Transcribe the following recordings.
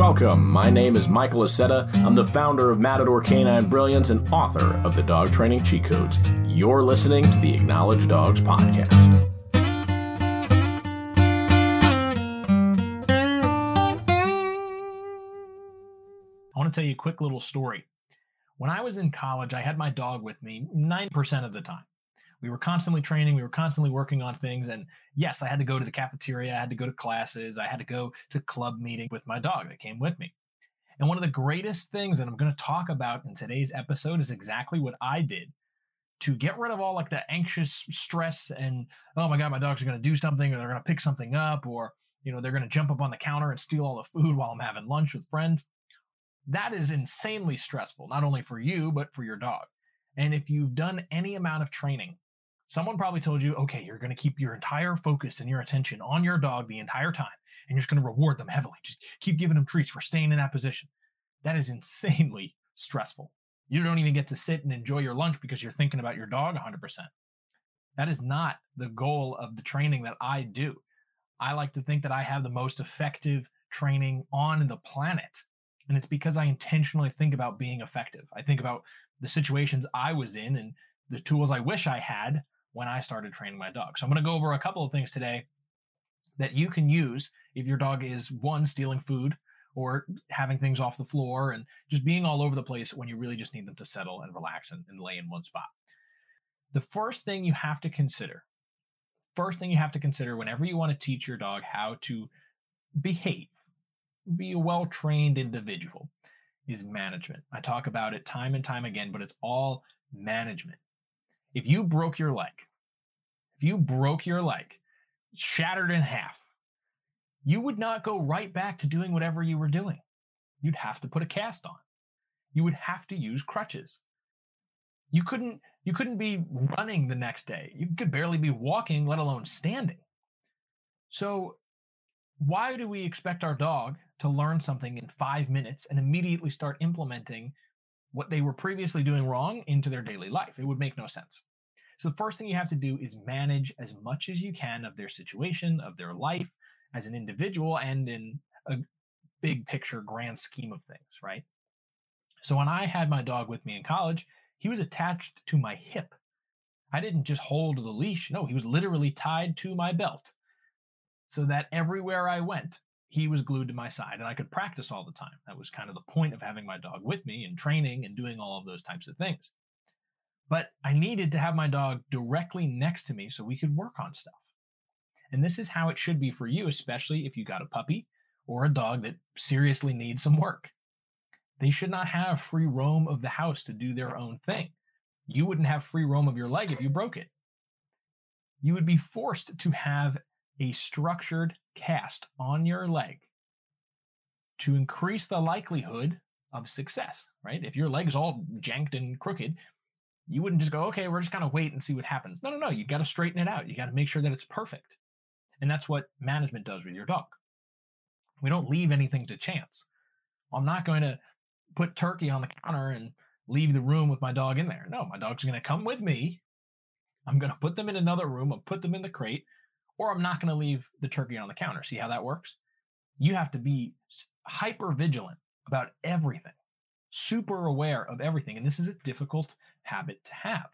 Welcome. My name is Michael Acetta. I'm the founder of Matador Canine Brilliance and author of the Dog Training Cheat Codes. You're listening to the Acknowledge Dogs podcast. I want to tell you a quick little story. When I was in college, I had my dog with me 9% of the time. We were constantly training, we were constantly working on things. And yes, I had to go to the cafeteria, I had to go to classes, I had to go to club meeting with my dog that came with me. And one of the greatest things that I'm going to talk about in today's episode is exactly what I did to get rid of all like the anxious stress and oh my god my dogs are going to do something or they're going to pick something up or you know they're going to jump up on the counter and steal all the food while i'm having lunch with friends that is insanely stressful not only for you but for your dog and if you've done any amount of training someone probably told you okay you're going to keep your entire focus and your attention on your dog the entire time and you're just going to reward them heavily just keep giving them treats for staying in that position that is insanely stressful you don't even get to sit and enjoy your lunch because you're thinking about your dog 100%. That is not the goal of the training that I do. I like to think that I have the most effective training on the planet. And it's because I intentionally think about being effective. I think about the situations I was in and the tools I wish I had when I started training my dog. So I'm going to go over a couple of things today that you can use if your dog is one, stealing food, or having things off the floor and just being all over the place when you really just need them to settle and relax and, and lay in one spot. The first thing you have to consider, first thing you have to consider whenever you want to teach your dog how to behave, be a well trained individual, is management. I talk about it time and time again, but it's all management. If you broke your leg, if you broke your leg, shattered in half, you would not go right back to doing whatever you were doing. You'd have to put a cast on. You would have to use crutches. You couldn't you couldn't be running the next day. You could barely be walking, let alone standing. So why do we expect our dog to learn something in 5 minutes and immediately start implementing what they were previously doing wrong into their daily life? It would make no sense. So the first thing you have to do is manage as much as you can of their situation, of their life, as an individual and in a big picture grand scheme of things, right? So when I had my dog with me in college, he was attached to my hip. I didn't just hold the leash. No, he was literally tied to my belt so that everywhere I went, he was glued to my side and I could practice all the time. That was kind of the point of having my dog with me and training and doing all of those types of things. But I needed to have my dog directly next to me so we could work on stuff. And this is how it should be for you, especially if you got a puppy or a dog that seriously needs some work. They should not have free roam of the house to do their own thing. You wouldn't have free roam of your leg if you broke it. You would be forced to have a structured cast on your leg to increase the likelihood of success, right? If your leg's all janked and crooked, you wouldn't just go, okay, we're just going to wait and see what happens. No, no, no. You got to straighten it out. You got to make sure that it's perfect. And that's what management does with your dog. We don't leave anything to chance. I'm not going to put turkey on the counter and leave the room with my dog in there. No, my dog's going to come with me. I'm going to put them in another room. I'll put them in the crate, or I'm not going to leave the turkey on the counter. See how that works? You have to be hyper vigilant about everything, super aware of everything. And this is a difficult habit to have.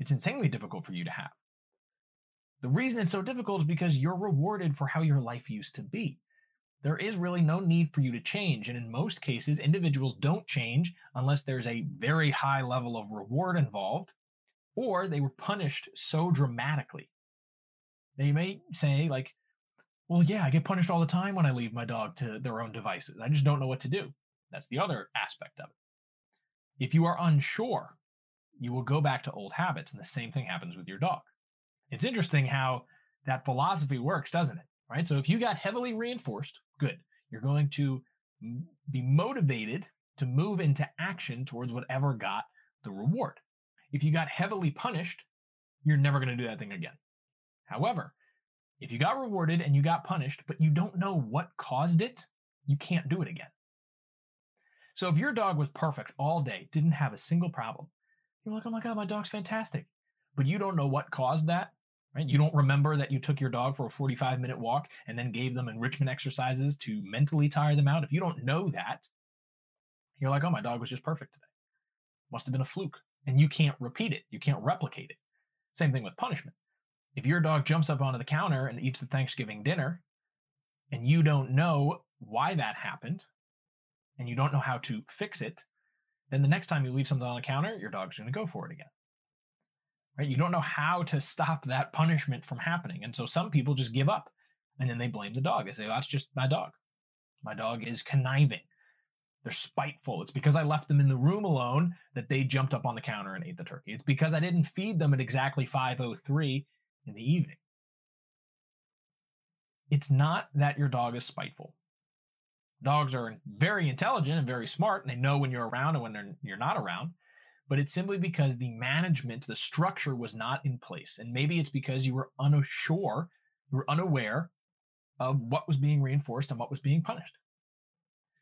It's insanely difficult for you to have. The reason it's so difficult is because you're rewarded for how your life used to be. There is really no need for you to change. And in most cases, individuals don't change unless there's a very high level of reward involved or they were punished so dramatically. You may say, like, well, yeah, I get punished all the time when I leave my dog to their own devices. I just don't know what to do. That's the other aspect of it. If you are unsure, you will go back to old habits, and the same thing happens with your dog. It's interesting how that philosophy works, doesn't it? Right. So if you got heavily reinforced, good. You're going to be motivated to move into action towards whatever got the reward. If you got heavily punished, you're never going to do that thing again. However, if you got rewarded and you got punished, but you don't know what caused it, you can't do it again. So if your dog was perfect all day, didn't have a single problem, you're like, oh my God, my dog's fantastic. But you don't know what caused that, right? You don't remember that you took your dog for a 45 minute walk and then gave them enrichment exercises to mentally tire them out. If you don't know that, you're like, oh, my dog was just perfect today. Must have been a fluke. And you can't repeat it, you can't replicate it. Same thing with punishment. If your dog jumps up onto the counter and eats the Thanksgiving dinner, and you don't know why that happened, and you don't know how to fix it, then the next time you leave something on the counter, your dog's going to go for it again right? You don't know how to stop that punishment from happening. And so some people just give up and then they blame the dog. They say, that's just my dog. My dog is conniving. They're spiteful. It's because I left them in the room alone that they jumped up on the counter and ate the turkey. It's because I didn't feed them at exactly 503 in the evening. It's not that your dog is spiteful. Dogs are very intelligent and very smart, and they know when you're around and when you're not around but it's simply because the management, the structure was not in place. And maybe it's because you were unsure, you were unaware of what was being reinforced and what was being punished.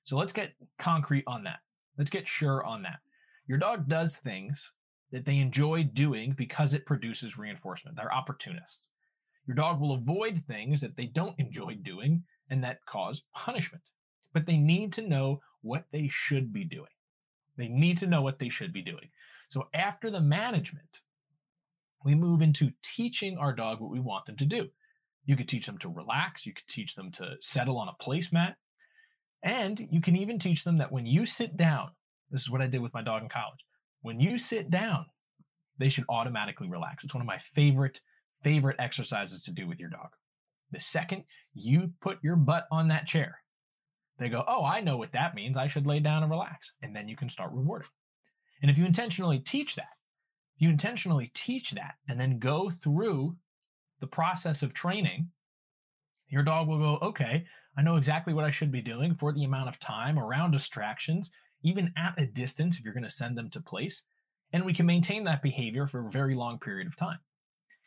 So let's get concrete on that. Let's get sure on that. Your dog does things that they enjoy doing because it produces reinforcement. They're opportunists. Your dog will avoid things that they don't enjoy doing and that cause punishment. But they need to know what they should be doing. They need to know what they should be doing. So after the management, we move into teaching our dog what we want them to do. You could teach them to relax. You could teach them to settle on a placemat. And you can even teach them that when you sit down, this is what I did with my dog in college. When you sit down, they should automatically relax. It's one of my favorite, favorite exercises to do with your dog. The second you put your butt on that chair, they go, Oh, I know what that means. I should lay down and relax. And then you can start rewarding. And if you intentionally teach that, you intentionally teach that and then go through the process of training, your dog will go, Okay, I know exactly what I should be doing for the amount of time around distractions, even at a distance if you're going to send them to place. And we can maintain that behavior for a very long period of time.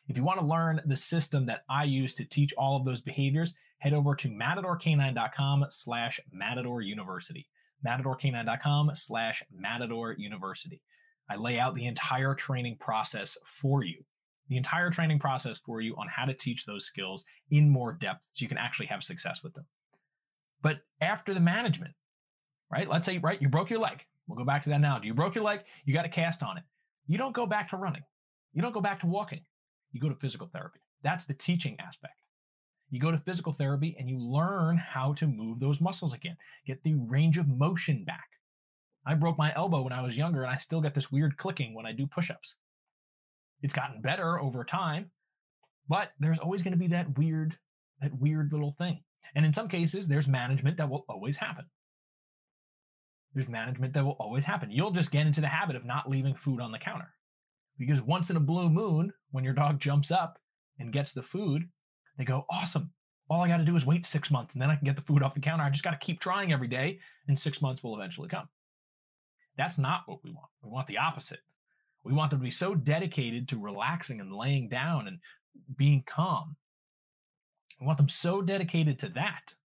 If you want to learn the system that I use to teach all of those behaviors, head over to matadorcanine.com slash matador university. matadorcanine.com slash matador university. I lay out the entire training process for you, the entire training process for you on how to teach those skills in more depth so you can actually have success with them. But after the management, right? Let's say, right, you broke your leg. We'll go back to that now. Do you broke your leg? You got a cast on it. You don't go back to running. You don't go back to walking. You go to physical therapy. That's the teaching aspect. You go to physical therapy and you learn how to move those muscles again, get the range of motion back. I broke my elbow when I was younger and I still get this weird clicking when I do push ups. It's gotten better over time, but there's always going to be that weird, that weird little thing. And in some cases, there's management that will always happen. There's management that will always happen. You'll just get into the habit of not leaving food on the counter. Because once in a blue moon, when your dog jumps up and gets the food, they go, awesome. All I got to do is wait six months and then I can get the food off the counter. I just got to keep trying every day and six months will eventually come. That's not what we want. We want the opposite. We want them to be so dedicated to relaxing and laying down and being calm. We want them so dedicated to that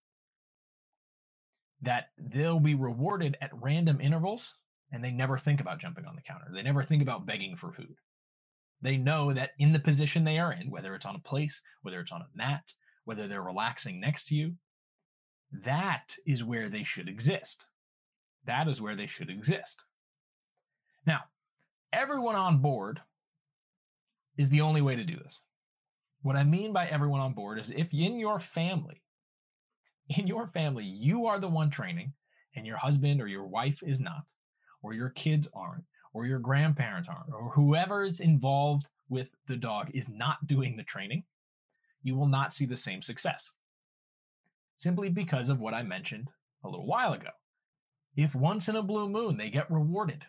that they'll be rewarded at random intervals and they never think about jumping on the counter. They never think about begging for food. They know that in the position they are in, whether it's on a place, whether it's on a mat, whether they're relaxing next to you, that is where they should exist. That is where they should exist. Now, everyone on board is the only way to do this. What I mean by everyone on board is if in your family, in your family, you are the one training and your husband or your wife is not, or your kids aren't, or your grandparents aren't, or whoever is involved with the dog is not doing the training, you will not see the same success. Simply because of what I mentioned a little while ago. If once in a blue moon they get rewarded,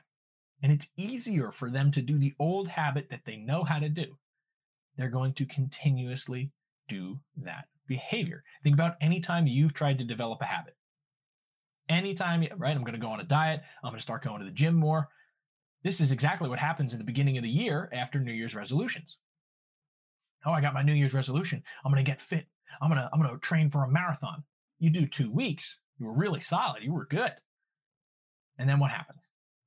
and it's easier for them to do the old habit that they know how to do, they're going to continuously do that behavior. Think about any time you've tried to develop a habit. Anytime, right? I'm going to go on a diet. I'm going to start going to the gym more. This is exactly what happens in the beginning of the year after New Year's resolutions. Oh, I got my New Year's resolution. I'm going to get fit. I'm going to I'm going to train for a marathon. You do 2 weeks. You were really solid. You were good. And then what happens?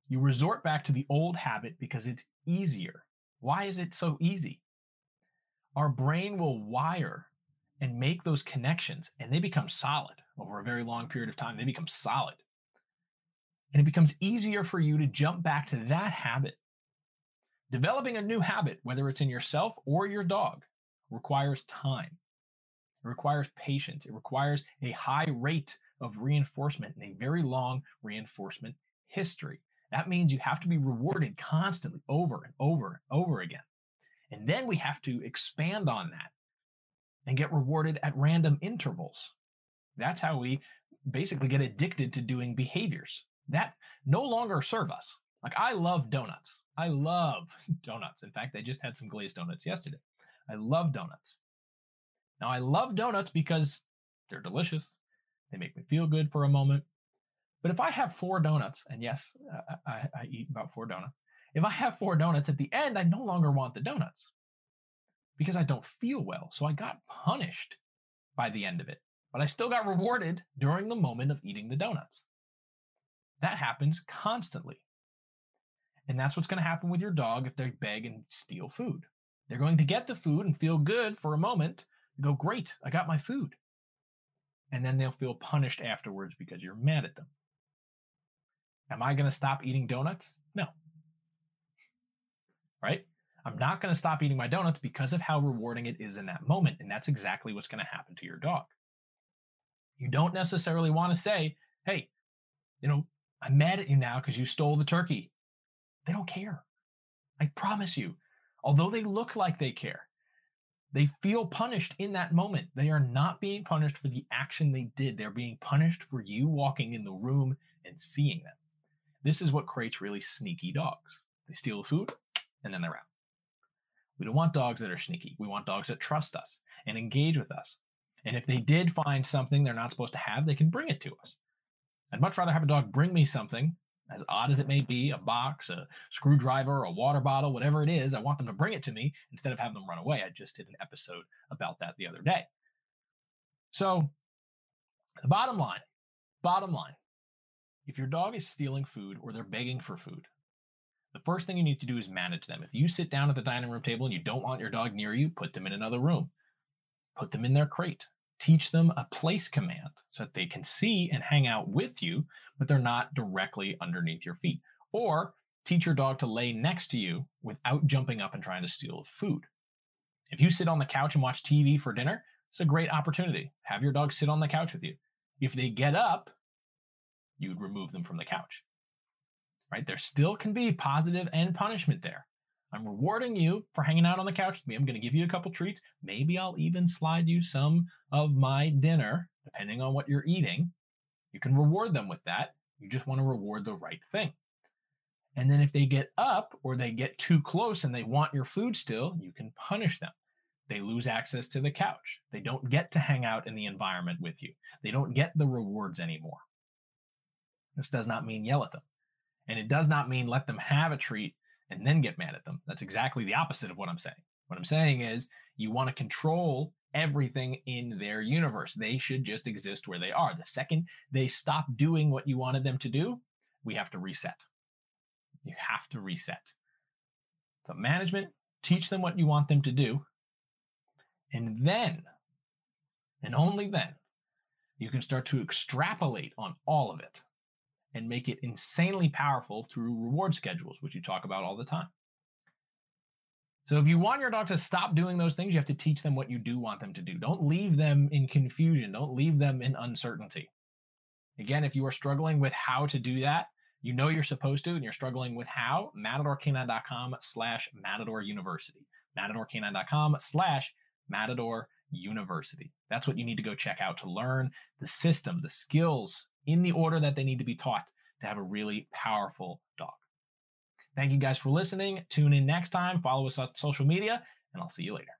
You resort back to the old habit because it's easier. Why is it so easy? our brain will wire and make those connections and they become solid over a very long period of time. They become solid. And it becomes easier for you to jump back to that habit. Developing a new habit, whether it's in yourself or your dog, requires time. It requires patience. It requires a high rate of reinforcement and a very long reinforcement history. That means you have to be rewarded constantly over and over and over again. And then we have to expand on that and get rewarded at random intervals. That's how we basically get addicted to doing behaviors that no longer serve us. Like I love donuts. I love donuts. In fact, I just had some glazed donuts yesterday. I love donuts. Now, I love donuts because they're delicious. They make me feel good for a moment. But if I have four donuts, and yes, I, I, eat about four donuts, if I have four donuts at the end, I no longer want the donuts because I don't feel well. So I got punished by the end of it, but I still got rewarded during the moment of eating the donuts. That happens constantly. And that's what's going to happen with your dog if they beg and steal food. They're going to get the food and feel good for a moment, go, Great, I got my food. And then they'll feel punished afterwards because you're mad at them. Am I going to stop eating donuts? No. Right? I'm not going to stop eating my donuts because of how rewarding it is in that moment. And that's exactly what's going to happen to your dog. You don't necessarily want to say, hey, you know, I'm mad at you now because you stole the turkey. They don't care. I promise you. Although they look like they care, they feel punished in that moment. They are not being punished for the action they did. They're being punished for you walking in the room and seeing them. This is what creates really sneaky dogs. They steal the food and then they're out. We don't want dogs that are sneaky. We want dogs that trust us and engage with us. And if they did find something they're not supposed to have, they can bring it to us. I'd much rather have a dog bring me something, as odd as it may be, a box, a screwdriver, a water bottle, whatever it is. I want them to bring it to me instead of having them run away. I just did an episode about that the other day. So, the bottom line, bottom line, if your dog is stealing food or they're begging for food, the first thing you need to do is manage them. If you sit down at the dining room table and you don't want your dog near you, put them in another room. Put them in their crate teach them a place command so that they can see and hang out with you, but they're not directly underneath your feet. Or teach your dog to lay next to you without jumping up and trying to steal food. If you sit on the couch and watch TV for dinner, it's a great opportunity. Have your dog sit on the couch with you. If they get up, you'd remove them from the couch. Right? There still can be positive and punishment there. I'm rewarding you for hanging out on the couch with me. I'm going to give you a couple treats. Maybe I'll even slide you some of my dinner, depending on what you're eating. You can reward them with that. You just want to reward the right thing. And then if they get up or they get too close and they want your food still, you can punish them. They lose access to the couch. They don't get to hang out in the environment with you. They don't get the rewards anymore. This does not mean yell at them. And it does not mean let them have a treat and then get mad at them. That's exactly the opposite of what I'm saying. What I'm saying is you want to control everything in their universe. They should just exist where they are. The second they stop doing what you wanted them to do, we have to reset. You have to reset. So, management, teach them what you want them to do. And then, and only then, you can start to extrapolate on all of it and make it insanely powerful through reward schedules, which you talk about all the time. So if you want your dog to stop doing those things, you have to teach them what you do want them to do. Don't leave them in confusion. Don't leave them in uncertainty. Again, if you are struggling with how to do that, you know you're supposed to, and you're struggling with how, matadorcanine.com slash matador university. matadorcanine.com slash matador university. That's what you need to go check out to learn the system, the skills, in the order that they need to be taught to have a really powerful dog. Thank you guys for listening. Tune in next time. Follow us on social media, and I'll see you later.